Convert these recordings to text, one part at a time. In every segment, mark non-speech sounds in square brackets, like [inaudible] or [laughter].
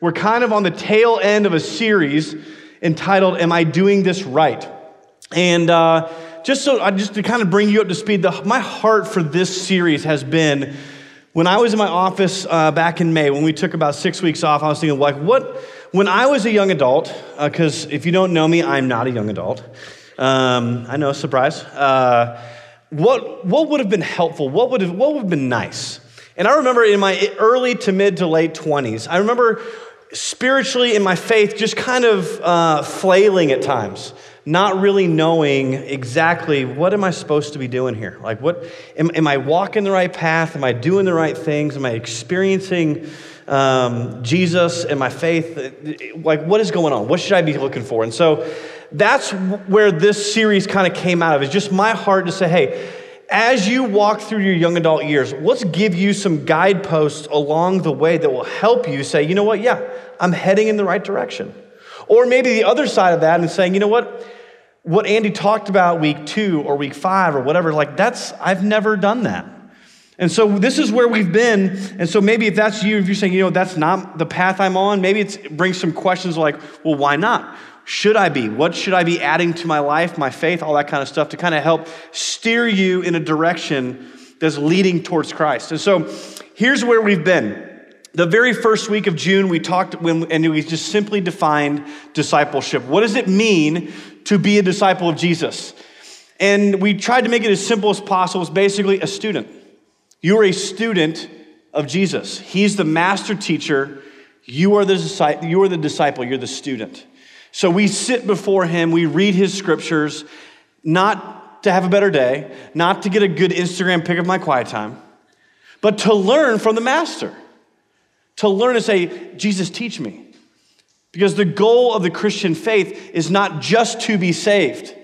We're kind of on the tail end of a series entitled Am I Doing This Right? And uh, just so, just to kind of bring you up to speed, the, my heart for this series has been when I was in my office uh, back in May, when we took about six weeks off, I was thinking, like, what, when I was a young adult, because uh, if you don't know me, I'm not a young adult. Um, I know, surprise. Uh, what, what would have been helpful? What would have, what would have been nice? And I remember in my early to mid to late 20s, I remember spiritually in my faith just kind of uh, flailing at times not really knowing exactly what am i supposed to be doing here? Like what am, am i walking the right path? Am i doing the right things? Am i experiencing um, jesus and my faith? Like what is going on? What should i be looking for? And so that's where this series kind of came out of it's just my heart to say hey as you walk through your young adult years let's give you some guideposts along the way that will help you say you know what yeah i'm heading in the right direction or maybe the other side of that and saying you know what what Andy talked about week two or week five or whatever, like that's, I've never done that. And so this is where we've been. And so maybe if that's you, if you're saying, you know, that's not the path I'm on, maybe it brings some questions like, well, why not? Should I be? What should I be adding to my life, my faith, all that kind of stuff to kind of help steer you in a direction that's leading towards Christ. And so here's where we've been. The very first week of June, we talked when, and we just simply defined discipleship. What does it mean to be a disciple of Jesus. And we tried to make it as simple as possible. It's basically a student. You are a student of Jesus. He's the master teacher. You are the you are the disciple, you're the student. So we sit before him, we read his scriptures, not to have a better day, not to get a good Instagram pic of my quiet time, but to learn from the master. To learn to say, Jesus, teach me. Because the goal of the Christian faith is not just to be saved,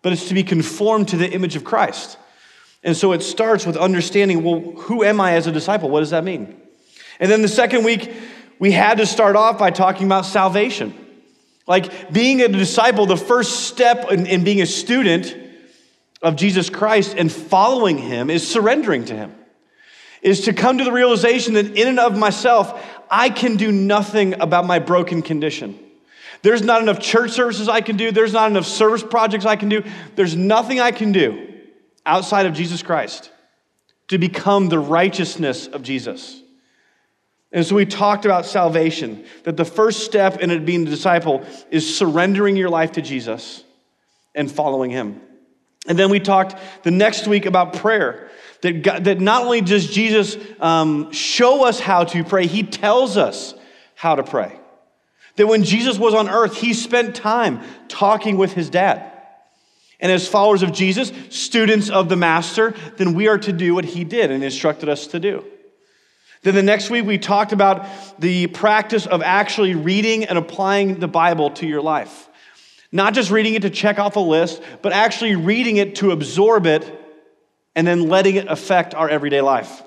but it's to be conformed to the image of Christ. And so it starts with understanding well, who am I as a disciple? What does that mean? And then the second week, we had to start off by talking about salvation. Like being a disciple, the first step in, in being a student of Jesus Christ and following him is surrendering to him, is to come to the realization that in and of myself, I can do nothing about my broken condition. There's not enough church services I can do. There's not enough service projects I can do. There's nothing I can do outside of Jesus Christ to become the righteousness of Jesus. And so we talked about salvation, that the first step in it being a disciple is surrendering your life to Jesus and following him. And then we talked the next week about prayer, that, God, that not only does Jesus um, show us how to pray, he tells us how to pray. That when Jesus was on earth, he spent time talking with his dad. And as followers of Jesus, students of the Master, then we are to do what he did and instructed us to do. Then the next week, we talked about the practice of actually reading and applying the Bible to your life. Not just reading it to check off a list, but actually reading it to absorb it and then letting it affect our everyday life.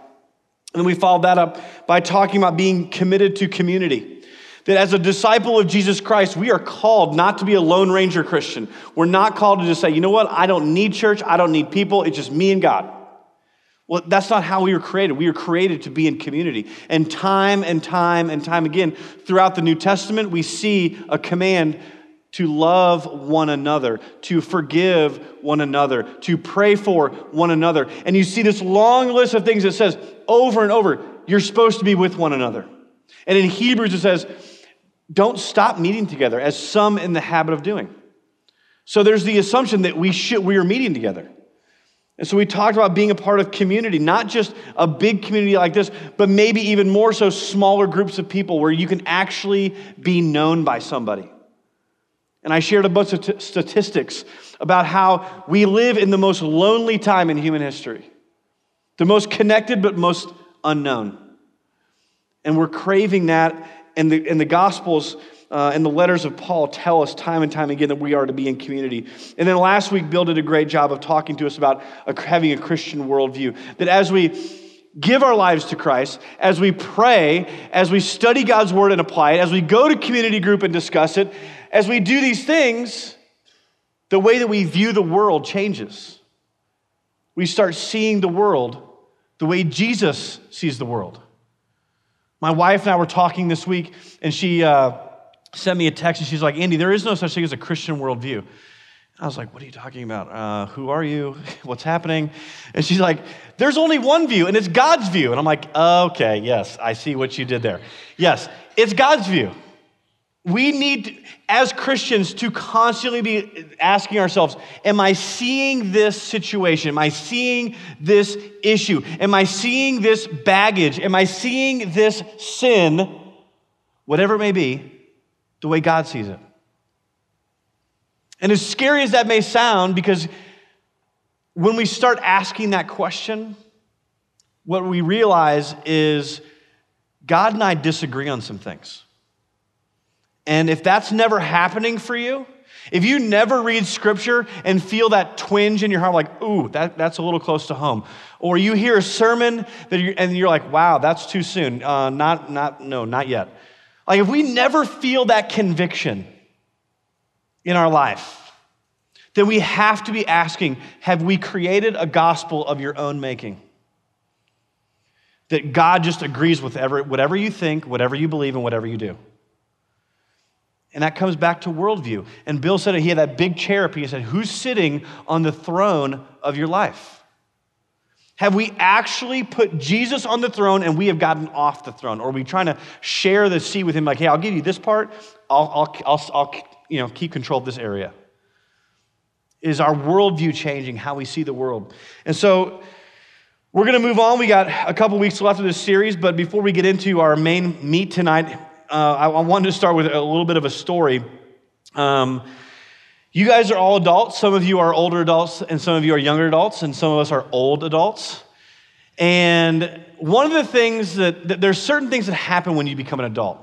And then we followed that up by talking about being committed to community. That as a disciple of Jesus Christ, we are called not to be a Lone Ranger Christian. We're not called to just say, you know what, I don't need church, I don't need people, it's just me and God. Well, that's not how we were created. We were created to be in community. And time and time and time again, throughout the New Testament, we see a command to love one another, to forgive one another, to pray for one another. And you see this long list of things that says over and over, you're supposed to be with one another. And in Hebrews, it says, don't stop meeting together, as some in the habit of doing. So there's the assumption that we should we are meeting together. And so we talked about being a part of community, not just a big community like this, but maybe even more so smaller groups of people where you can actually be known by somebody. And I shared a bunch of statistics about how we live in the most lonely time in human history, the most connected but most unknown. And we're craving that, and the, and the Gospels uh, and the letters of Paul tell us time and time again that we are to be in community. And then last week, Bill did a great job of talking to us about a, having a Christian worldview. That as we give our lives to Christ, as we pray, as we study God's word and apply it, as we go to community group and discuss it, as we do these things, the way that we view the world changes. We start seeing the world the way Jesus sees the world. My wife and I were talking this week, and she uh, sent me a text, and she's like, Andy, there is no such thing as a Christian worldview. I was like, What are you talking about? Uh, who are you? [laughs] What's happening? And she's like, There's only one view, and it's God's view. And I'm like, Okay, yes, I see what you did there. Yes, it's God's view. We need, as Christians, to constantly be asking ourselves Am I seeing this situation? Am I seeing this issue? Am I seeing this baggage? Am I seeing this sin, whatever it may be, the way God sees it? And as scary as that may sound, because when we start asking that question, what we realize is God and I disagree on some things. And if that's never happening for you, if you never read scripture and feel that twinge in your heart, like, ooh, that, that's a little close to home, or you hear a sermon that you're, and you're like, wow, that's too soon. Uh, not, not, no, not yet. Like, if we never feel that conviction, in our life, then we have to be asking have we created a gospel of your own making? That God just agrees with whatever you think, whatever you believe, and whatever you do. And that comes back to worldview. And Bill said he had that big chair up. He said, Who's sitting on the throne of your life? Have we actually put Jesus on the throne and we have gotten off the throne? Or are we trying to share the seat with him, like, hey, I'll give you this part, I'll, I'll, I'll, I'll you know, keep control of this area? Is our worldview changing how we see the world? And so we're going to move on. We got a couple weeks left of this series, but before we get into our main meat tonight, uh, I, I, wanted to start with a little bit of a story. Um, you guys are all adults. Some of you are older adults, and some of you are younger adults, and some of us are old adults. And one of the things that, that there's certain things that happen when you become an adult.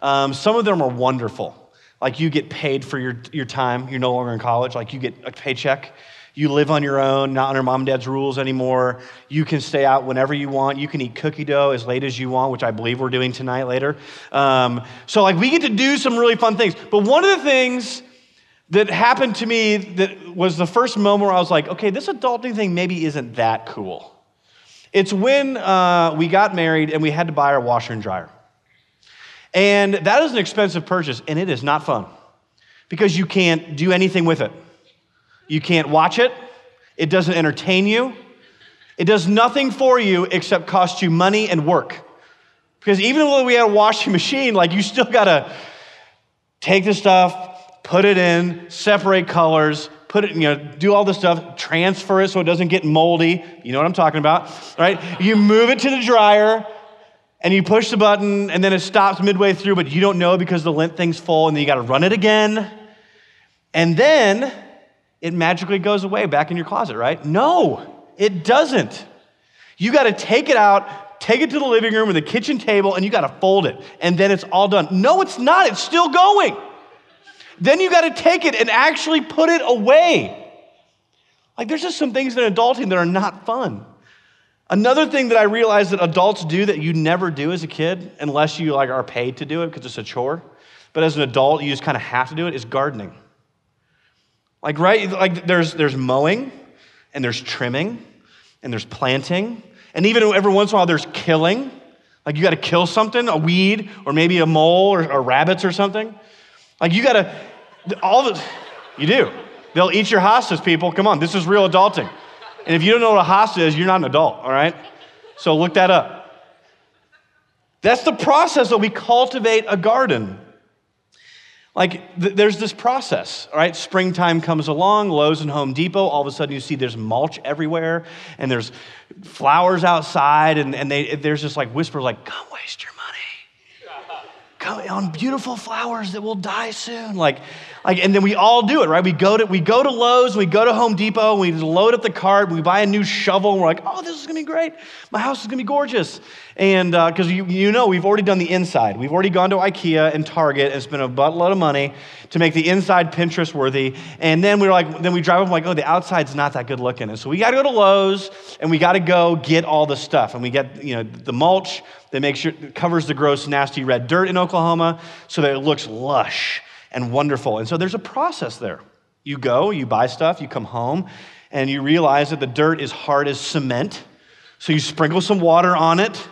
Um, some of them are wonderful. Like you get paid for your, your time. You're no longer in college. Like you get a paycheck. You live on your own, not under mom and dad's rules anymore. You can stay out whenever you want. You can eat cookie dough as late as you want, which I believe we're doing tonight later. Um, so, like, we get to do some really fun things. But one of the things that happened to me that was the first moment where I was like, okay, this adulting thing maybe isn't that cool. It's when uh, we got married and we had to buy our washer and dryer. And that is an expensive purchase, and it is not fun because you can't do anything with it. You can't watch it, it doesn't entertain you, it does nothing for you except cost you money and work. Because even though we had a washing [laughs] machine, like you still gotta take the stuff, put it in, separate colors, put it, you know, do all this stuff, transfer it so it doesn't get moldy. You know what I'm talking about, right? You move it to the dryer, and you push the button and then it stops midway through, but you don't know because the lint thing's full and then you got to run it again. And then it magically goes away back in your closet, right? No, it doesn't. You got to take it out, take it to the living room or the kitchen table, and you got to fold it. And then it's all done. No, it's not. It's still going. Then you got to take it and actually put it away. Like, there's just some things in adulting that are not fun. Another thing that I realize that adults do that you never do as a kid, unless you like are paid to do it because it's a chore, but as an adult you just kind of have to do it, is gardening. Like right, like there's there's mowing, and there's trimming, and there's planting, and even every once in a while there's killing. Like you got to kill something, a weed, or maybe a mole, or, or rabbits, or something. Like you got to all the you do. They'll eat your hostas, people. Come on, this is real adulting. And if you don't know what a hosta is, you're not an adult, all right? So look that up. That's the process that we cultivate a garden. Like, th- there's this process, all right? Springtime comes along, Lowe's and Home Depot, all of a sudden you see there's mulch everywhere, and there's flowers outside, and, and they, there's just like whispers like, come waste your money. Come on beautiful flowers that will die soon. Like, like, and then we all do it, right? We go to we go to Lowe's, we go to Home Depot, we load up the cart, we buy a new shovel, and we're like, oh, this is gonna be great. My house is gonna be gorgeous. And because uh, you, you know, we've already done the inside. We've already gone to IKEA and Target and spent a buttload of money to make the inside Pinterest worthy. And then we're like, then we drive up like, oh, the outside's not that good looking. And so we got to go to Lowe's and we got to go get all the stuff. And we get, you know, the mulch that makes sure covers the gross, nasty red dirt in Oklahoma so that it looks lush and wonderful. And so there's a process there. You go, you buy stuff, you come home, and you realize that the dirt is hard as cement. So you sprinkle some water on it,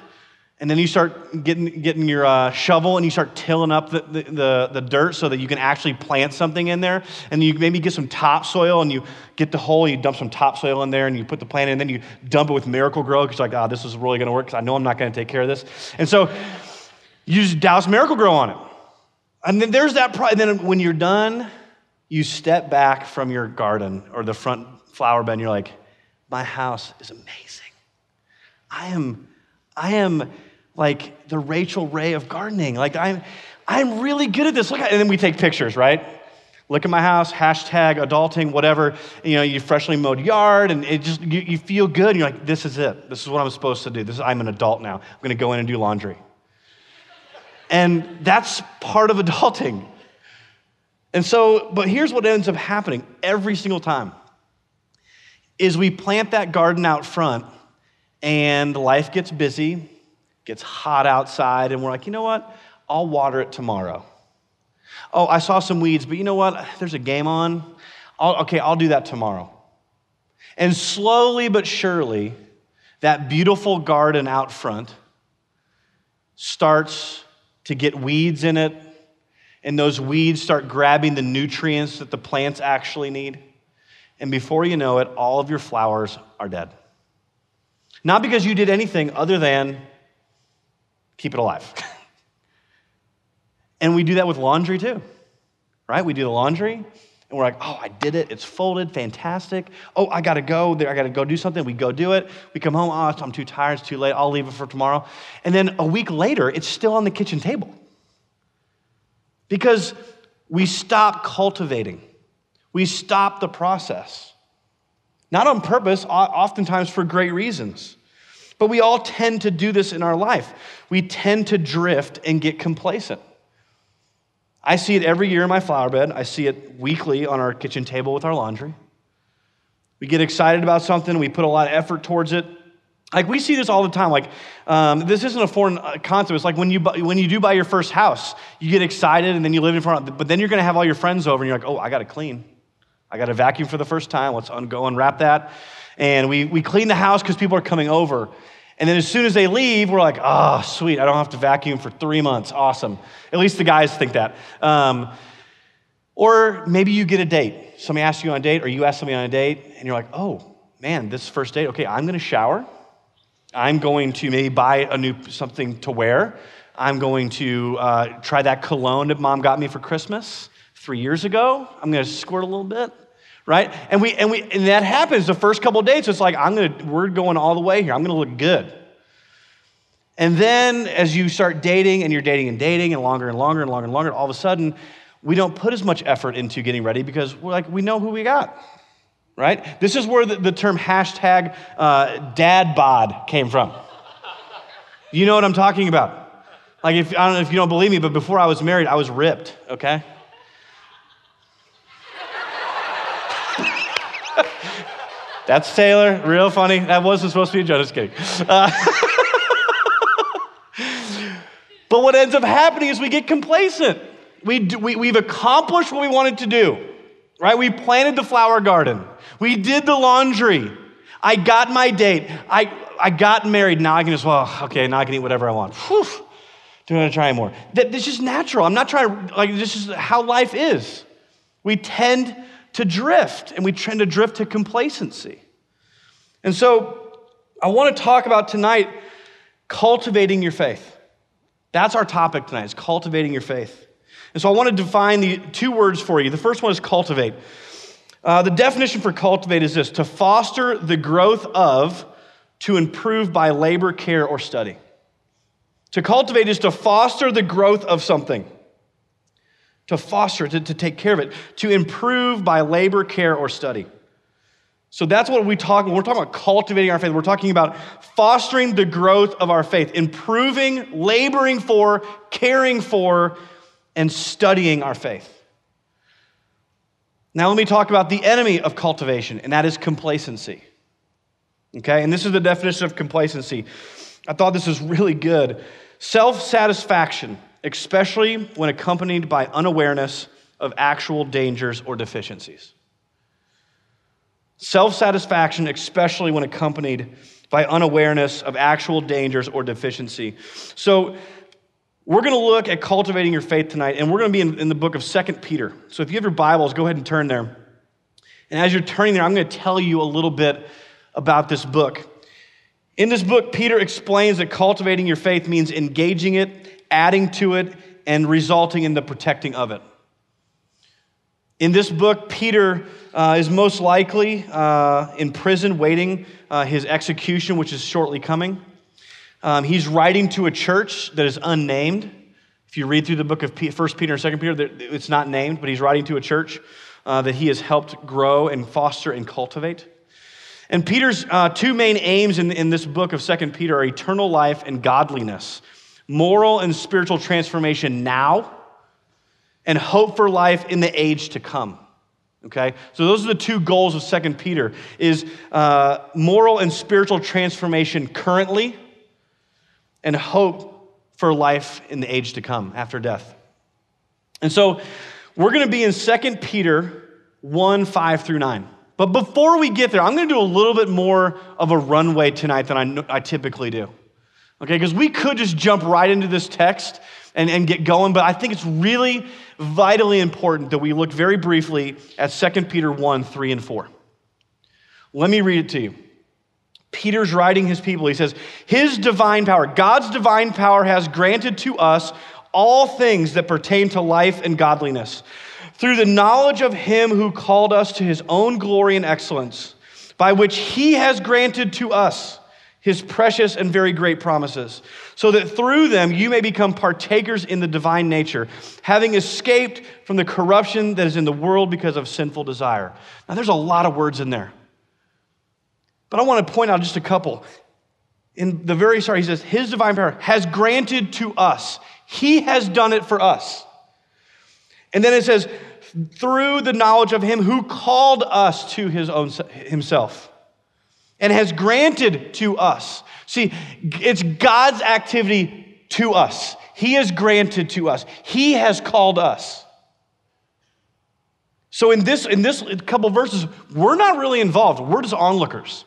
And then you start getting, getting your uh, shovel and you start tilling up the, the, the, the, dirt so that you can actually plant something in there. And you maybe get some topsoil and you get the hole, and you dump some topsoil in there and you put the plant in, and then you dump it with Miracle-Gro because you're like, oh, this is really going to work because I know I'm not going to take care of this. And so you just douse Miracle-Gro on it. And then there's that, and then when you're done, you step back from your garden or the front flower bed and you're like, my house is amazing. I am, I am like the Rachael Ray of gardening. Like I'm, I'm really good at this. Look, at, and then we take pictures, right? Look at my house, hashtag adulting, whatever. You know, you freshly mowed yard, and it just you, you feel good. And you're like, this is it. This is what I'm supposed to do. This is, I'm an adult now. I'm going to go in and do laundry. And that's part of adulting. And so, but here's what ends up happening every single time is we plant that garden out front and life gets busy, gets hot outside, and we're like, you know what? I'll water it tomorrow. Oh, I saw some weeds, but you know what? There's a game on. I'll, okay, I'll do that tomorrow. And slowly but surely, that beautiful garden out front starts to get weeds in it, and those weeds start grabbing the nutrients that the plants actually need. And before you know it, all of your flowers are dead. Not because you did anything other than keep it alive. [laughs] and we do that with laundry too, right? We do the laundry and we're like, oh, I did it. It's folded. Fantastic. Oh, I got to go there. I got to go do something. We go do it. We come home. Oh, I'm too tired. It's too late. I'll leave it for tomorrow. And then a week later, it's still on the kitchen table because we stop cultivating. We stop the process. Not on purpose, oftentimes for great reasons. But we all tend to do this in our life. We tend to drift and get complacent. I see it every year in my flower bed. I see it weekly on our kitchen table with our laundry. We get excited about something, we put a lot of effort towards it. Like we see this all the time. Like um, this isn't a foreign uh, concept. It's like when you when you do buy your first house, you get excited and then you live in front. Of, but then you're going to have all your friends over and you're like, oh, I got to clean. I got to vacuum for the first time. Let's go unwrap that. And we, we clean the house because people are coming over. And then as soon as they leave, we're like, oh, sweet, I don't have to vacuum for three months. Awesome. At least the guys think that. Um, or maybe you get a date. Somebody asks you on a date, or you ask somebody on a date, and you're like, oh, man, this first date, okay, I'm going to shower. I'm going to maybe buy a new something to wear. I'm going to uh, try that cologne that mom got me for Christmas three years ago. I'm going to squirt a little bit, right? And we and we and that happens the first couple days. It's like I'm to we're going all the way here. I'm to look good. And then as you start dating and you're dating and dating and longer and longer and longer and longer, all of a sudden we don't put as much effort into getting ready because we're like we know who we got. Right? This is where the, the term hashtag uh, dad bod came from. You know what I'm talking about? Like, if, I don't know if you don't believe me, but before I was married, I was ripped, okay? That's Taylor. Real funny. That wasn't supposed to be a joke. Just kidding. Uh, [laughs] but what ends up happening is we get complacent. We, do, we, we've accomplished what we wanted to do, right? We planted the flower garden. We did the laundry. I got my date. I, I got married. Now I can just, well, okay, now I can eat whatever I want. Whew. Do I want to try more? That, this is natural. I'm not trying to, like, this is how life is. We tend to drift, and we tend to drift to complacency. And so I want to talk about tonight cultivating your faith. That's our topic tonight, is cultivating your faith. And so I want to define the two words for you. The first one is cultivate. Uh, the definition for cultivate is this to foster the growth of, to improve by labor, care, or study. To cultivate is to foster the growth of something to foster, to, to take care of it, to improve by labor, care, or study. So that's what we talk. We're talking about cultivating our faith. We're talking about fostering the growth of our faith, improving, laboring for, caring for, and studying our faith. Now let me talk about the enemy of cultivation, and that is complacency. Okay, and this is the definition of complacency. I thought this was really good. Self satisfaction especially when accompanied by unawareness of actual dangers or deficiencies. Self satisfaction, especially when accompanied by unawareness of actual dangers or deficiency. So, we're going to look at cultivating your faith tonight, and we're going to be in, in the book of Second Peter. So, if you have your Bibles, go ahead and turn there. And as you're turning there, I'm going to tell you a little bit about this book. In this book, Peter explains that cultivating your faith means engaging it, adding to it, and resulting in the protecting of it. In this book, Peter uh, is most likely uh, in prison waiting uh, his execution, which is shortly coming. Um, he's writing to a church that is unnamed. If you read through the book of First Peter and Second Peter, it's not named, but he's writing to a church uh, that he has helped grow and foster and cultivate. And Peter's uh, two main aims in, in this book of Second Peter are eternal life and godliness, moral and spiritual transformation now and hope for life in the age to come. Okay, so those are the two goals of Second Peter: is uh, moral and spiritual transformation currently, and hope for life in the age to come after death. And so, we're going to be in Second Peter one five through nine. But before we get there, I'm going to do a little bit more of a runway tonight than I, I typically do. Okay, because we could just jump right into this text and, and get going, but I think it's really vitally important that we look very briefly at 2 Peter 1 3 and 4. Let me read it to you. Peter's writing his people. He says, His divine power, God's divine power, has granted to us all things that pertain to life and godliness through the knowledge of Him who called us to His own glory and excellence, by which He has granted to us his precious and very great promises, so that through them you may become partakers in the divine nature, having escaped from the corruption that is in the world because of sinful desire. Now, there's a lot of words in there, but I want to point out just a couple. In the very start, he says, His divine power has granted to us, He has done it for us. And then it says, through the knowledge of Him who called us to His own Himself and has granted to us. See, it's God's activity to us. He has granted to us. He has called us. So in this in this couple verses, we're not really involved. We're just onlookers.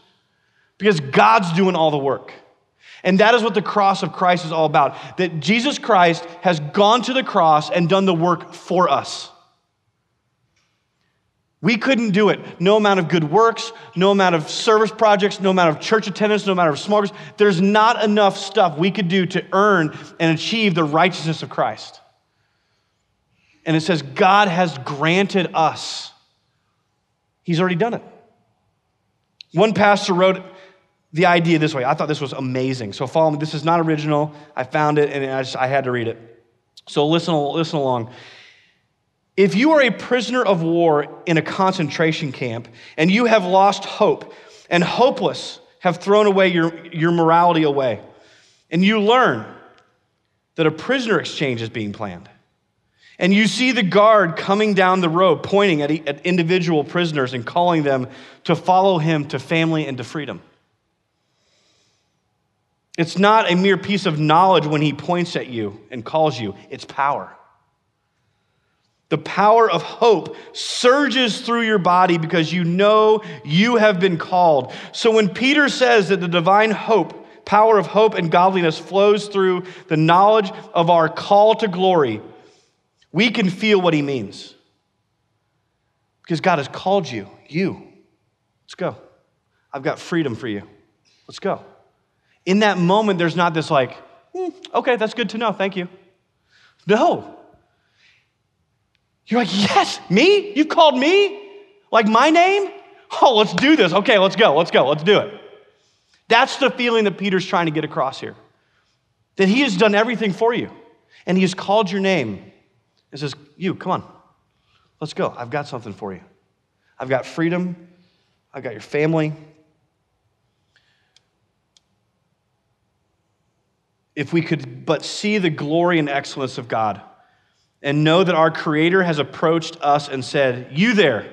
Because God's doing all the work. And that is what the cross of Christ is all about. That Jesus Christ has gone to the cross and done the work for us. We couldn't do it. No amount of good works, no amount of service projects, no amount of church attendance, no amount of small groups. There's not enough stuff we could do to earn and achieve the righteousness of Christ. And it says, God has granted us. He's already done it. One pastor wrote the idea this way. I thought this was amazing. So follow me. This is not original. I found it and I, just, I had to read it. So listen, listen along. If you are a prisoner of war in a concentration camp and you have lost hope and hopeless have thrown away your, your morality away, and you learn that a prisoner exchange is being planned, and you see the guard coming down the road pointing at, at individual prisoners and calling them to follow him to family and to freedom. It's not a mere piece of knowledge when he points at you and calls you, it's power. The power of hope surges through your body because you know you have been called. So when Peter says that the divine hope, power of hope and godliness flows through the knowledge of our call to glory, we can feel what he means. Because God has called you, you. Let's go. I've got freedom for you. Let's go. In that moment, there's not this like, mm, okay, that's good to know, thank you. No, you're like, yes, me? You've called me? Like my name? Oh, let's do this. Okay, let's go, let's go, let's do it. That's the feeling that Peter's trying to get across here. That he has done everything for you, and he has called your name and says, You, come on, let's go. I've got something for you. I've got freedom, I've got your family. If we could but see the glory and excellence of God and know that our Creator has approached us and said, You there,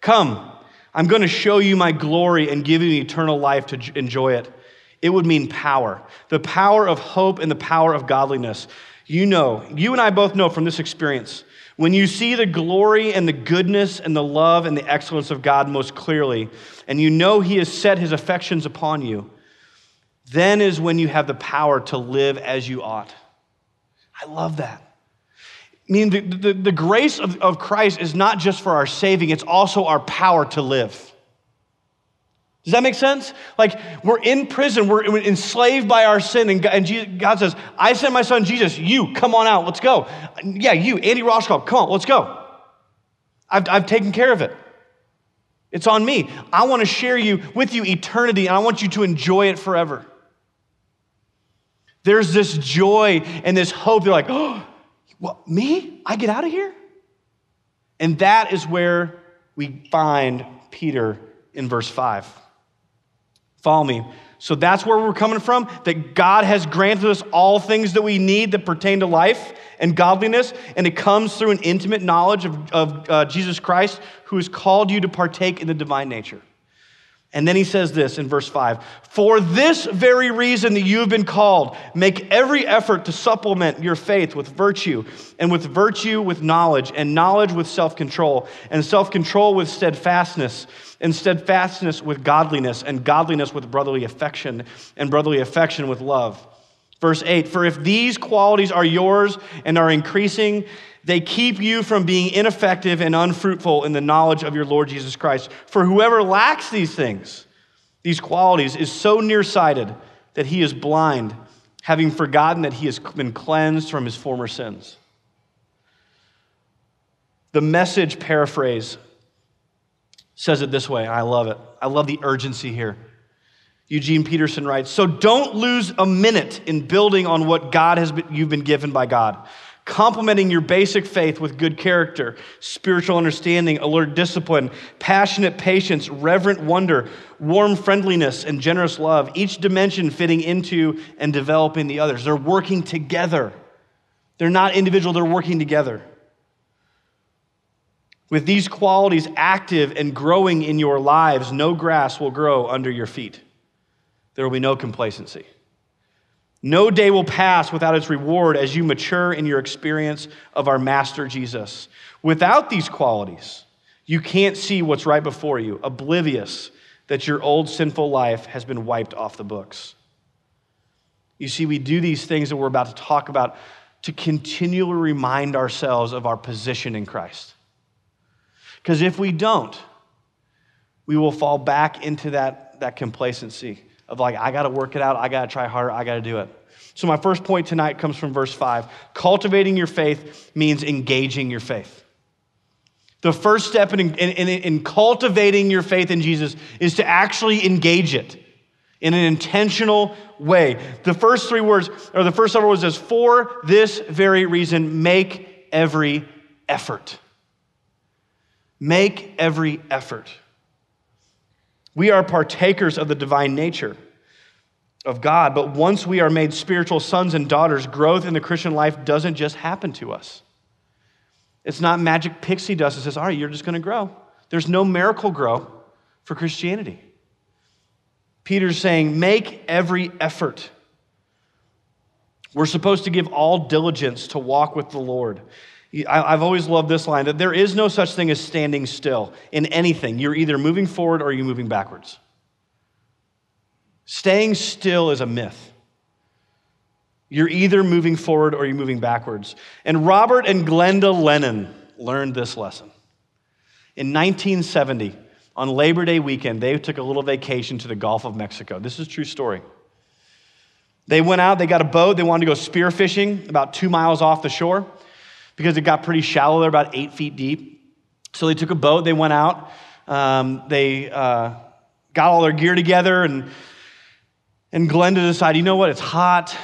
come. I'm going to show you my glory and give you eternal life to enjoy it. It would mean power the power of hope and the power of godliness. You know, you and I both know from this experience, when you see the glory and the goodness and the love and the excellence of God most clearly, and you know He has set His affections upon you, then is when you have the power to live as you ought. I love that. I mean, the, the, the grace of, of Christ is not just for our saving, it's also our power to live. Does that make sense? Like, we're in prison, we're enslaved by our sin, and God, and God says, I sent my son Jesus, you, come on out, let's go. Yeah, you, Andy Rauschkolb, come on, let's go. I've, I've taken care of it. It's on me. I want to share you with you eternity, and I want you to enjoy it forever. There's this joy and this hope. They're like, oh, what, me? I get out of here? And that is where we find Peter in verse 5. Follow me. So that's where we're coming from that God has granted us all things that we need that pertain to life and godliness, and it comes through an intimate knowledge of, of uh, Jesus Christ who has called you to partake in the divine nature. And then he says this in verse 5 For this very reason that you have been called, make every effort to supplement your faith with virtue, and with virtue with knowledge, and knowledge with self control, and self control with steadfastness, and steadfastness with godliness, and godliness with brotherly affection, and brotherly affection with love. Verse 8 For if these qualities are yours and are increasing, they keep you from being ineffective and unfruitful in the knowledge of your Lord Jesus Christ. For whoever lacks these things, these qualities, is so nearsighted that he is blind, having forgotten that he has been cleansed from his former sins. The message paraphrase says it this way. I love it. I love the urgency here. Eugene Peterson writes So don't lose a minute in building on what God has been, you've been given by God complementing your basic faith with good character, spiritual understanding, alert discipline, passionate patience, reverent wonder, warm friendliness, and generous love, each dimension fitting into and developing the others. They're working together. They're not individual, they're working together. With these qualities active and growing in your lives, no grass will grow under your feet. There will be no complacency. No day will pass without its reward as you mature in your experience of our Master Jesus. Without these qualities, you can't see what's right before you, oblivious that your old sinful life has been wiped off the books. You see, we do these things that we're about to talk about to continually remind ourselves of our position in Christ. Because if we don't, we will fall back into that, that complacency of like, I got to work it out, I got to try harder, I got to do it. So, my first point tonight comes from verse 5. Cultivating your faith means engaging your faith. The first step in, in, in, in cultivating your faith in Jesus is to actually engage it in an intentional way. The first three words, or the first several words, is for this very reason, make every effort. Make every effort. We are partakers of the divine nature of God, but once we are made spiritual sons and daughters, growth in the Christian life doesn't just happen to us. It's not magic pixie dust that says, all right, you're just going to grow. There's no miracle grow for Christianity. Peter's saying, make every effort. We're supposed to give all diligence to walk with the Lord. I've always loved this line that there is no such thing as standing still in anything. You're either moving forward or you're moving backwards. Staying still is a myth. You're either moving forward or you're moving backwards. And Robert and Glenda Lennon learned this lesson. In 1970, on Labor Day weekend, they took a little vacation to the Gulf of Mexico. This is a true story. They went out, they got a boat, they wanted to go spearfishing about two miles off the shore because it got pretty shallow there, about eight feet deep. So they took a boat, they went out, um, they uh, got all their gear together, and, and Glenda decided, you know what, it's hot.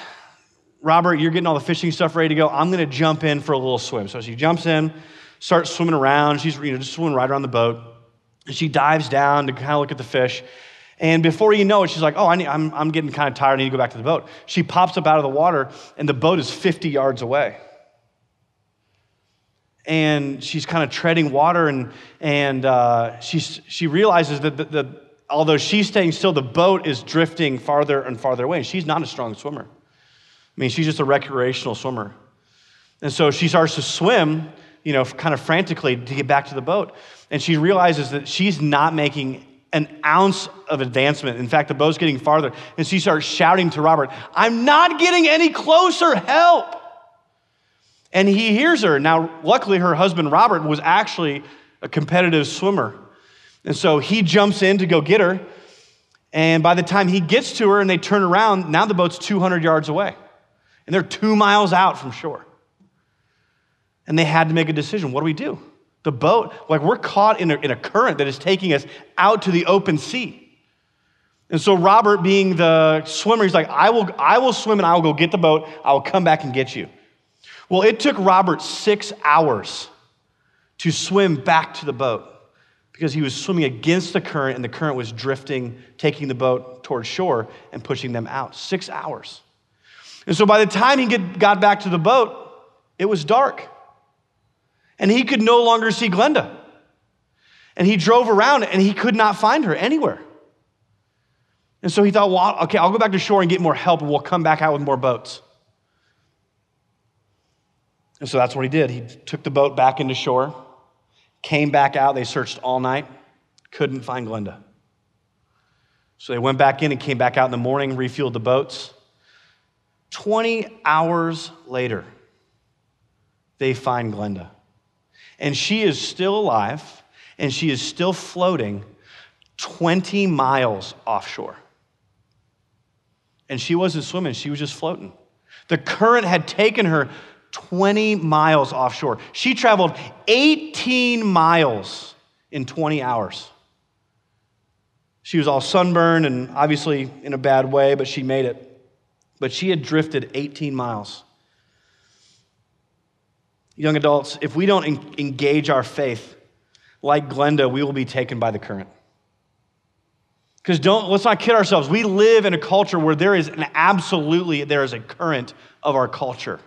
Robert, you're getting all the fishing stuff ready to go. I'm going to jump in for a little swim. So she jumps in, starts swimming around. She's you know, just swimming right around the boat. And she dives down to kind of look at the fish. And before you know it, she's like, oh, I need, I'm, I'm getting kind of tired. I need to go back to the boat. She pops up out of the water, and the boat is 50 yards away and she's kind of treading water, and, and uh, she's, she realizes that the, the, although she's staying still, the boat is drifting farther and farther away. And she's not a strong swimmer. I mean, she's just a recreational swimmer. And so she starts to swim, you know, kind of frantically to get back to the boat. And she realizes that she's not making an ounce of advancement. In fact, the boat's getting farther. And she starts shouting to Robert, I'm not getting any closer, help. And he hears her. Now, luckily, her husband, Robert, was actually a competitive swimmer. And so he jumps in to go get her. And by the time he gets to her and they turn around, now the boat's 200 yards away. And they're two miles out from shore. And they had to make a decision. What do we do? The boat, like we're caught in a, in a current that is taking us out to the open sea. And so Robert, being the swimmer, he's like, I will, I will swim and I will go get the boat. I will come back and get you. Well, it took Robert six hours to swim back to the boat because he was swimming against the current and the current was drifting, taking the boat towards shore and pushing them out. Six hours. And so by the time he got back to the boat, it was dark. And he could no longer see Glenda. And he drove around and he could not find her anywhere. And so he thought, well, okay, I'll go back to shore and get more help and we'll come back out with more boats. And so that's what he did. He took the boat back into shore, came back out. They searched all night, couldn't find Glenda. So they went back in and came back out in the morning, refueled the boats. 20 hours later, they find Glenda. And she is still alive, and she is still floating 20 miles offshore. And she wasn't swimming, she was just floating. The current had taken her 20 miles offshore. She traveled 18 miles in 20 hours. She was all sunburned and obviously in a bad way, but she made it. But she had drifted 18 miles. Young adults, if we don't engage our faith like Glenda, we will be taken by the current. Because don't let's not kid ourselves. We live in a culture where there is an absolutely there is a current of our culture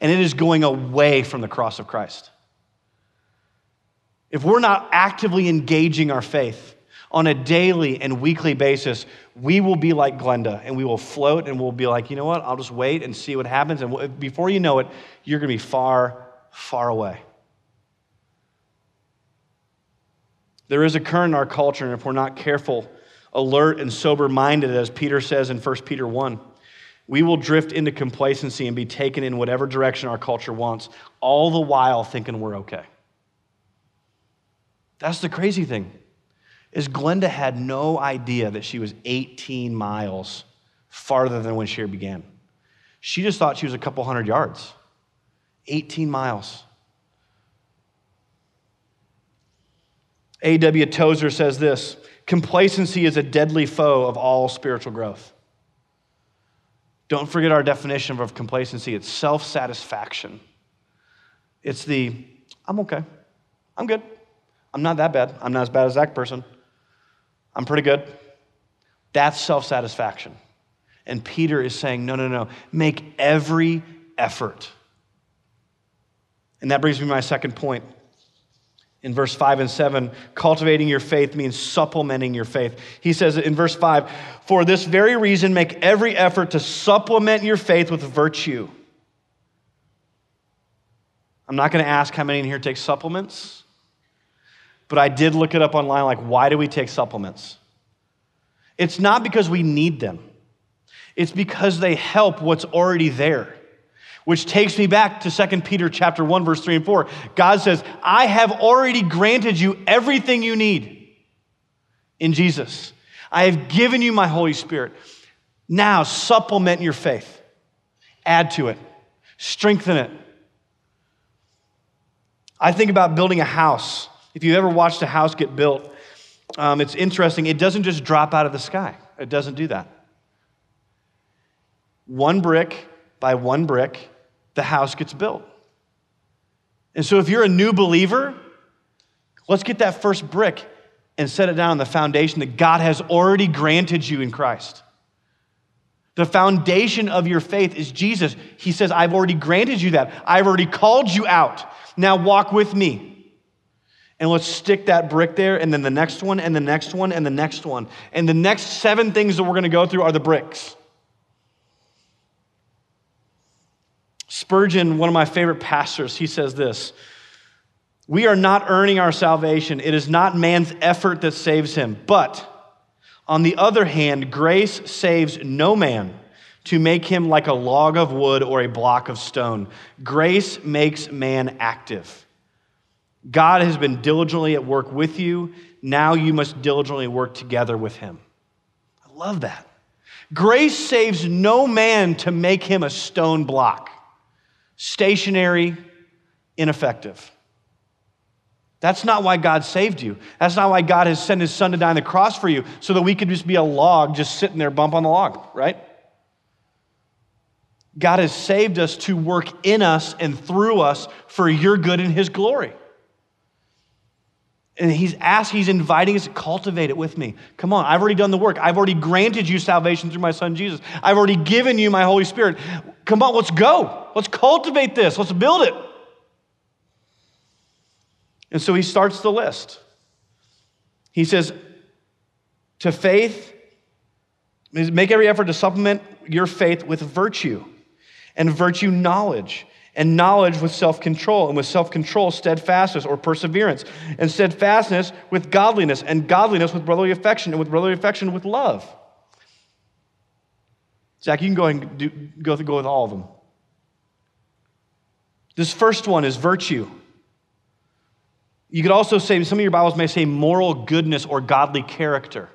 and it is going away from the cross of Christ. If we're not actively engaging our faith on a daily and weekly basis, we will be like Glenda and we will float and we'll be like, you know what, I'll just wait and see what happens. And before you know it, you're going to be far, far away. There is a current in our culture, and if we're not careful, alert, and sober minded, as Peter says in 1 Peter 1, we will drift into complacency and be taken in whatever direction our culture wants, all the while thinking we're okay. That's the crazy thing. Is Glenda had no idea that she was 18 miles farther than when she began. She just thought she was a couple hundred yards. 18 miles. A.W. Tozer says this complacency is a deadly foe of all spiritual growth. Don't forget our definition of complacency it's self satisfaction. It's the, I'm okay. I'm good. I'm not that bad. I'm not as bad as that person. I'm pretty good. That's self satisfaction. And Peter is saying, no, no, no. Make every effort. And that brings me to my second point in verse 5 and 7, cultivating your faith means supplementing your faith. He says in verse 5, For this very reason, make every effort to supplement your faith with virtue. I'm not going to ask how many in here take supplements, but I did look it up online like, why do we take supplements? It's not because we need them, it's because they help what's already there which takes me back to 2 Peter chapter 1 verse 3 and 4. God says, "I have already granted you everything you need in Jesus. I have given you my Holy Spirit. Now supplement your faith. Add to it. Strengthen it." I think about building a house. If you've ever watched a house get built, um, it's interesting. It doesn't just drop out of the sky. It doesn't do that. One brick by one brick the house gets built. And so if you're a new believer, let's get that first brick and set it down on the foundation that God has already granted you in Christ. The foundation of your faith is Jesus. He says, I've already granted you that. I've already called you out. Now walk with me. And let's stick that brick there, and then the next one, and the next one, and the next one. And the next seven things that we're going to go through are the bricks. Spurgeon, one of my favorite pastors, he says this We are not earning our salvation. It is not man's effort that saves him. But on the other hand, grace saves no man to make him like a log of wood or a block of stone. Grace makes man active. God has been diligently at work with you. Now you must diligently work together with him. I love that. Grace saves no man to make him a stone block, stationary, ineffective. That's not why God saved you. That's not why God has sent his son to die on the cross for you, so that we could just be a log just sitting there, bump on the log, right? God has saved us to work in us and through us for your good and his glory. And he's asking, he's inviting us to cultivate it with me. Come on, I've already done the work. I've already granted you salvation through my son Jesus. I've already given you my Holy Spirit. Come on, let's go. Let's cultivate this. Let's build it. And so he starts the list. He says, to faith, make every effort to supplement your faith with virtue, and virtue, knowledge and knowledge with self control, and with self control, steadfastness or perseverance, and steadfastness with godliness, and godliness with brotherly affection, and with brotherly affection with love. Zach, you can go and do, go, go with all of them. This first one is virtue. You could also say, some of your Bibles may say moral goodness or godly character.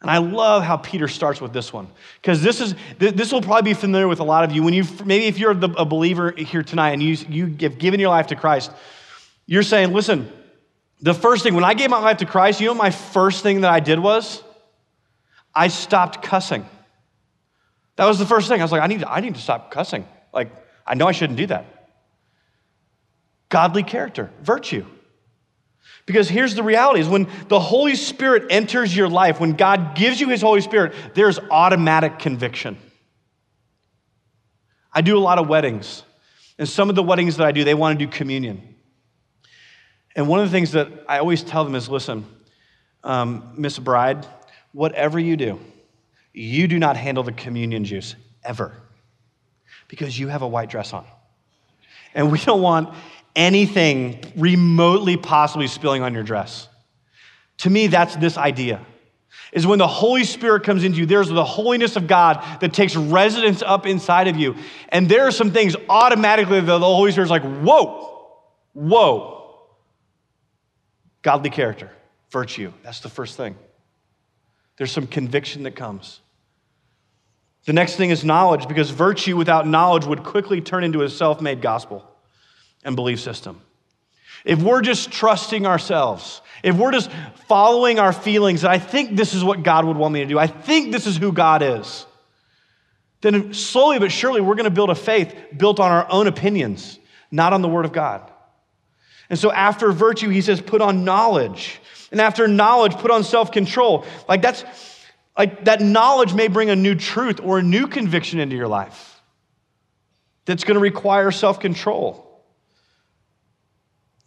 And I love how Peter starts with this one because this is this will probably be familiar with a lot of you when you maybe if you're a believer here tonight and you you have given your life to Christ, you're saying, listen, the first thing when I gave my life to Christ, you know my first thing that I did was I stopped cussing. That was the first thing. I was like, I need I need to stop cussing. Like I know I shouldn't do that. Godly character, virtue. Because here's the reality is when the Holy Spirit enters your life, when God gives you his Holy Spirit, there's automatic conviction. I do a lot of weddings. And some of the weddings that I do, they want to do communion. And one of the things that I always tell them is listen, um, Miss Bride, whatever you do, you do not handle the communion juice ever because you have a white dress on. And we don't want anything remotely possibly spilling on your dress. To me, that's this idea. Is when the Holy Spirit comes into you, there's the holiness of God that takes residence up inside of you. And there are some things automatically that the Holy Spirit's like, whoa, whoa. Godly character, virtue. That's the first thing. There's some conviction that comes. The next thing is knowledge, because virtue without knowledge would quickly turn into a self made gospel and belief system. If we're just trusting ourselves, if we're just following our feelings, that I think this is what God would want me to do, I think this is who God is, then slowly but surely we're going to build a faith built on our own opinions, not on the Word of God. And so after virtue, he says, put on knowledge. And after knowledge, put on self control. Like that's, like that knowledge may bring a new truth or a new conviction into your life that's going to require self control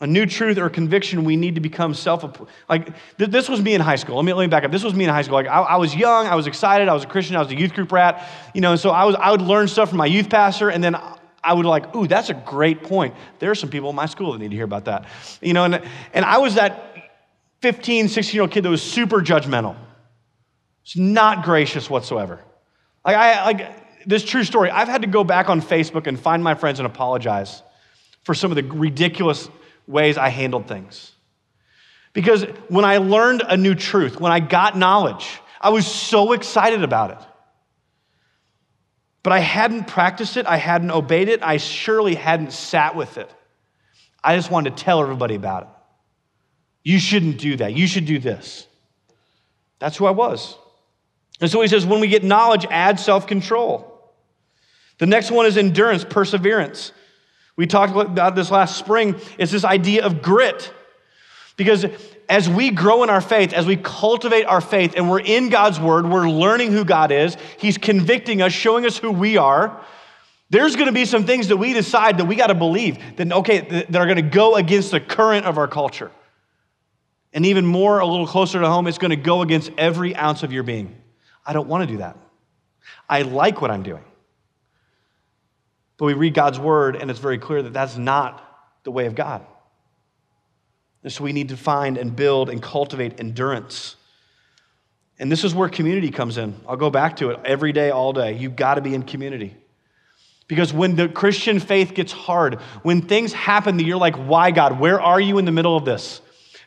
a new truth or conviction we need to become self like th- this was me in high school. Let me, let me back up. This was me in high school. Like I, I, was young i was excited i was a christian i was a youth group rat you know so i was i would learn stuff from my youth pastor and then i would like ooh that's a great point. There are some people in my school that need to hear about that. You know and, and i was that 15 16 year old kid that was super judgmental it's not gracious whatsoever like i like this true story i've had to go back on facebook and find my friends and apologize for some of the ridiculous ways I handled things. Because when I learned a new truth, when I got knowledge, I was so excited about it. But I hadn't practiced it, I hadn't obeyed it, I surely hadn't sat with it. I just wanted to tell everybody about it. You shouldn't do that. You should do this. That's who I was. And so he says, when we get knowledge, add self control. The next one is endurance, perseverance. We talked about this last spring. It's this idea of grit. Because as we grow in our faith, as we cultivate our faith, and we're in God's word, we're learning who God is, He's convicting us, showing us who we are. There's going to be some things that we decide that we got to believe that, okay, that are going to go against the current of our culture. And even more, a little closer to home, it's going to go against every ounce of your being. I don't want to do that. I like what I'm doing. But we read God's word, and it's very clear that that's not the way of God. And so we need to find and build and cultivate endurance. And this is where community comes in. I'll go back to it every day, all day. You've got to be in community. Because when the Christian faith gets hard, when things happen that you're like, why, God? Where are you in the middle of this?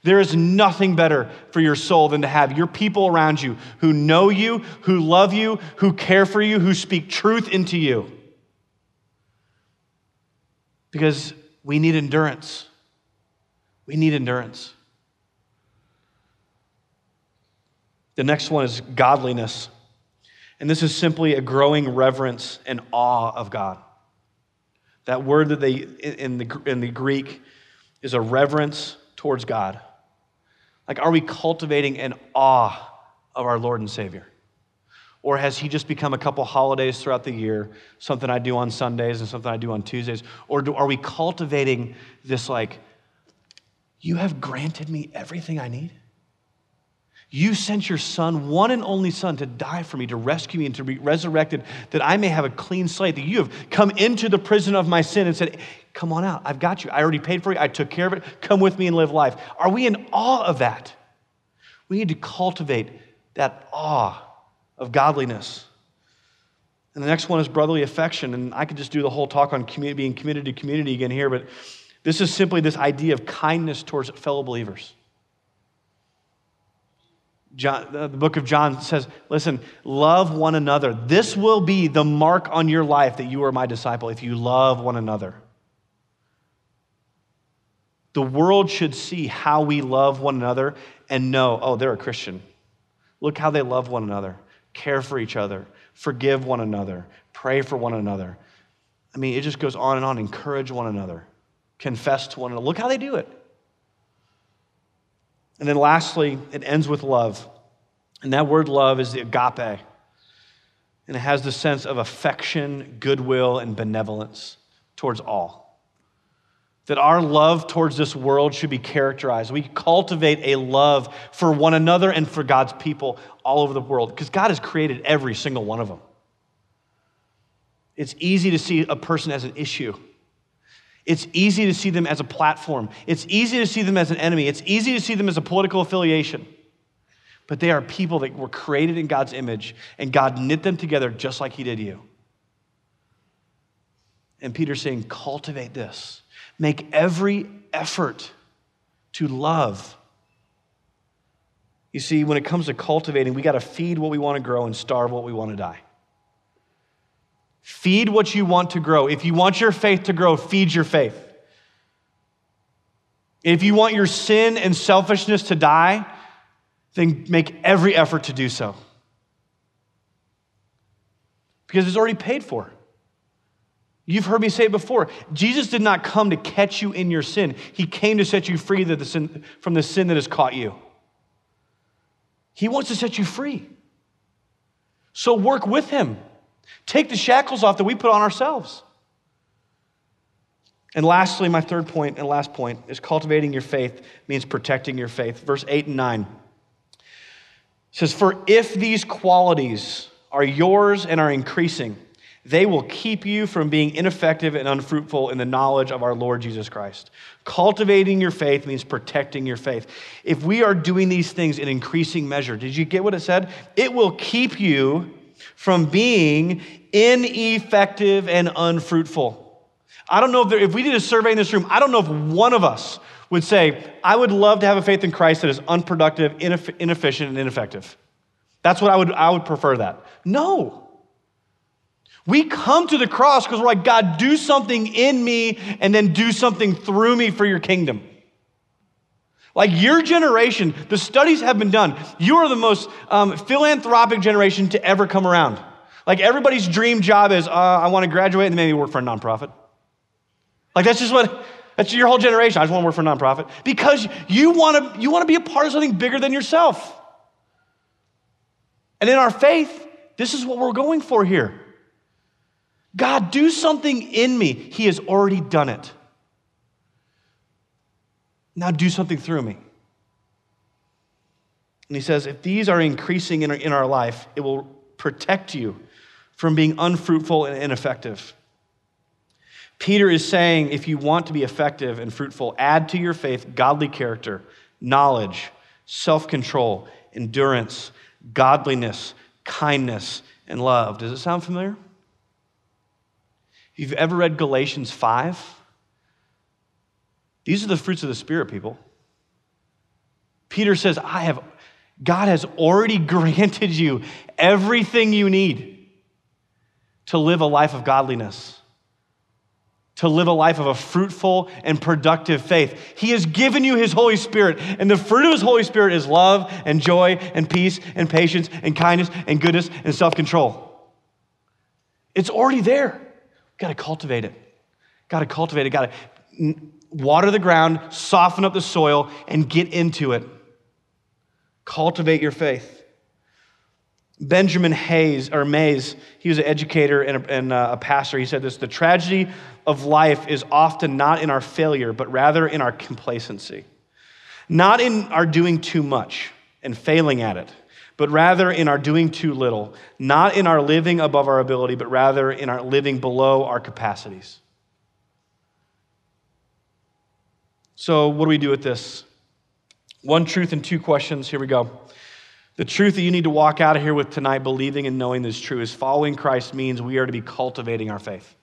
There is nothing better for your soul than to have your people around you who know you, who love you, who care for you, who speak truth into you. Because we need endurance. We need endurance. The next one is godliness. And this is simply a growing reverence and awe of God. That word that they, in the, in the Greek, is a reverence towards God. Like, are we cultivating an awe of our Lord and Savior? Or has he just become a couple holidays throughout the year, something I do on Sundays and something I do on Tuesdays? Or do, are we cultivating this, like, you have granted me everything I need? You sent your son, one and only son, to die for me, to rescue me, and to be resurrected, that I may have a clean slate. That you have come into the prison of my sin and said, Come on out. I've got you. I already paid for you. I took care of it. Come with me and live life. Are we in awe of that? We need to cultivate that awe of godliness. And the next one is brotherly affection. And I could just do the whole talk on community, being committed to community again here, but this is simply this idea of kindness towards fellow believers. John, uh, the book of John says, listen, love one another. This will be the mark on your life that you are my disciple if you love one another. The world should see how we love one another and know, oh, they're a Christian. Look how they love one another, care for each other, forgive one another, pray for one another. I mean, it just goes on and on. Encourage one another, confess to one another. Look how they do it. And then lastly, it ends with love. And that word love is the agape. And it has the sense of affection, goodwill, and benevolence towards all. That our love towards this world should be characterized. We cultivate a love for one another and for God's people all over the world because God has created every single one of them. It's easy to see a person as an issue. It's easy to see them as a platform. It's easy to see them as an enemy. It's easy to see them as a political affiliation. But they are people that were created in God's image, and God knit them together just like He did you. And Peter's saying, cultivate this. Make every effort to love. You see, when it comes to cultivating, we got to feed what we want to grow and starve what we want to die. Feed what you want to grow. If you want your faith to grow, feed your faith. If you want your sin and selfishness to die, then make every effort to do so. Because it's already paid for. You've heard me say it before. Jesus did not come to catch you in your sin, He came to set you free from the sin that has caught you. He wants to set you free. So work with Him. Take the shackles off that we put on ourselves. And lastly, my third point and last point is cultivating your faith means protecting your faith. Verse 8 and 9 says, For if these qualities are yours and are increasing, they will keep you from being ineffective and unfruitful in the knowledge of our Lord Jesus Christ. Cultivating your faith means protecting your faith. If we are doing these things in increasing measure, did you get what it said? It will keep you from being ineffective and unfruitful. I don't know if, there, if we did a survey in this room, I don't know if one of us would say, I would love to have a faith in Christ that is unproductive, inefficient, and ineffective. That's what I would, I would prefer that. No. We come to the cross because we're like, God, do something in me and then do something through me for your kingdom. Like your generation, the studies have been done. You are the most um, philanthropic generation to ever come around. Like everybody's dream job is, uh, I want to graduate and maybe work for a nonprofit. Like that's just what, that's your whole generation. I just want to work for a nonprofit. Because you want to, you want to be a part of something bigger than yourself. And in our faith, this is what we're going for here. God, do something in me. He has already done it. Now do something through me. And he says, if these are increasing in our, in our life, it will protect you from being unfruitful and ineffective. Peter is saying if you want to be effective and fruitful, add to your faith godly character, knowledge, self control, endurance, godliness, kindness, and love. Does it sound familiar? If you've ever read Galatians 5, these are the fruits of the Spirit, people. Peter says, I have, God has already [laughs] granted you everything you need to live a life of godliness, to live a life of a fruitful and productive faith. He has given you His Holy Spirit, and the fruit of His Holy Spirit is love and joy and peace and patience and kindness and goodness and self control. It's already there. Got to cultivate it. Got to cultivate it. Got to water the ground, soften up the soil, and get into it. Cultivate your faith. Benjamin Hayes, or Mays, he was an educator and a, and a pastor. He said this The tragedy of life is often not in our failure, but rather in our complacency. Not in our doing too much and failing at it, but rather in our doing too little. Not in our living above our ability, but rather in our living below our capacities. So, what do we do with this? One truth and two questions. Here we go. The truth that you need to walk out of here with tonight, believing and knowing this true, is following Christ means we are to be cultivating our faith.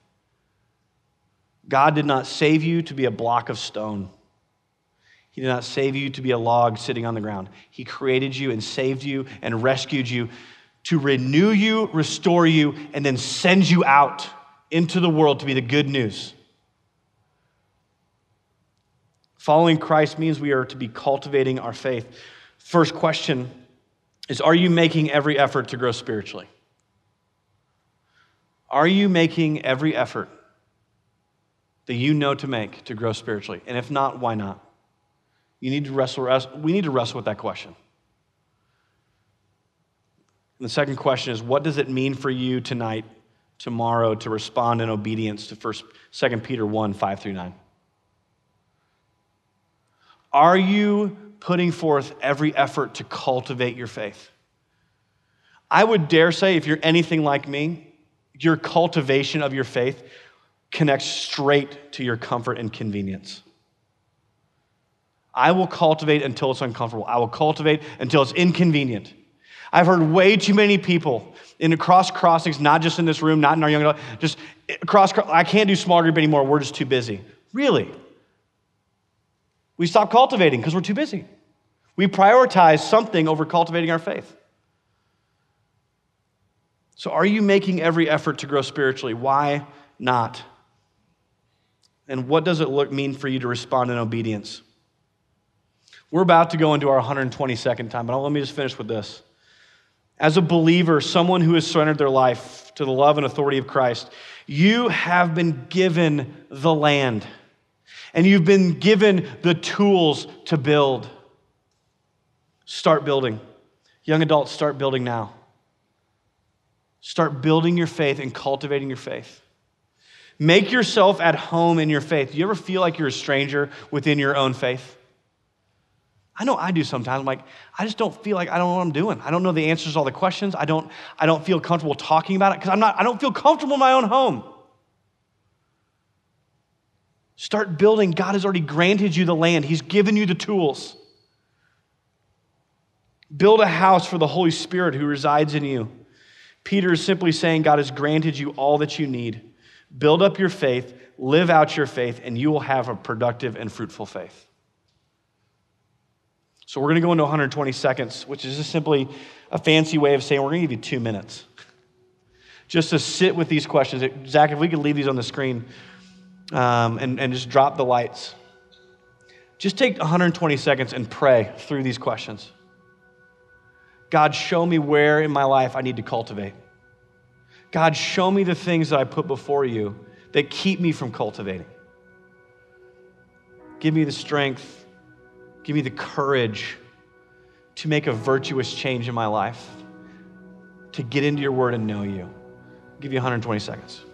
God did not save you to be a block of stone. He did not save you to be a log sitting on the ground. He created you and saved you and rescued you to renew you, restore you, and then send you out into the world to be the good news. Following Christ means we are to be cultivating our faith. First question is Are you making every effort to grow spiritually? Are you making every effort that you know to make to grow spiritually? And if not, why not? You need to wrestle, we need to wrestle with that question. And the second question is what does it mean for you tonight, tomorrow, to respond in obedience to 1, 2 Peter 1 5 through 9? Are you putting forth every effort to cultivate your faith? I would dare say, if you're anything like me, your cultivation of your faith connects straight to your comfort and convenience. I will cultivate until it's uncomfortable. I will cultivate until it's inconvenient. I've heard way too many people in across crossings, not just in this room, not in our young adult, just across. I can't do small group anymore. We're just too busy. Really? We stop cultivating because we're too busy. We prioritize something over cultivating our faith. So, are you making every effort to grow spiritually? Why not? And what does it look mean for you to respond in obedience? We're about to go into our 122nd time, but let me just finish with this. As a believer, someone who has surrendered their life to the love and authority of Christ, you have been given the land and you've been given the tools to build. Start building. Young adults, start building now. Start building your faith and cultivating your faith. Make yourself at home in your faith. Do you ever feel like you're a stranger within your own faith? I know I do sometimes. I'm like, I just don't feel like I don't know what I'm doing. I don't know the answers to all the questions. I don't, I don't feel comfortable talking about it because I'm not, I don't feel comfortable in my own home. Start building. God has already granted you the land, He's given you the tools. Build a house for the Holy Spirit who resides in you. Peter is simply saying God has granted you all that you need. Build up your faith, live out your faith, and you will have a productive and fruitful faith. So, we're going to go into 120 seconds, which is just simply a fancy way of saying we're going to give you two minutes just to sit with these questions. Zach, if we could leave these on the screen um, and, and just drop the lights. Just take 120 seconds and pray through these questions. God, show me where in my life I need to cultivate. God, show me the things that I put before you that keep me from cultivating. Give me the strength, give me the courage to make a virtuous change in my life, to get into your word and know you. I'll give you 120 seconds.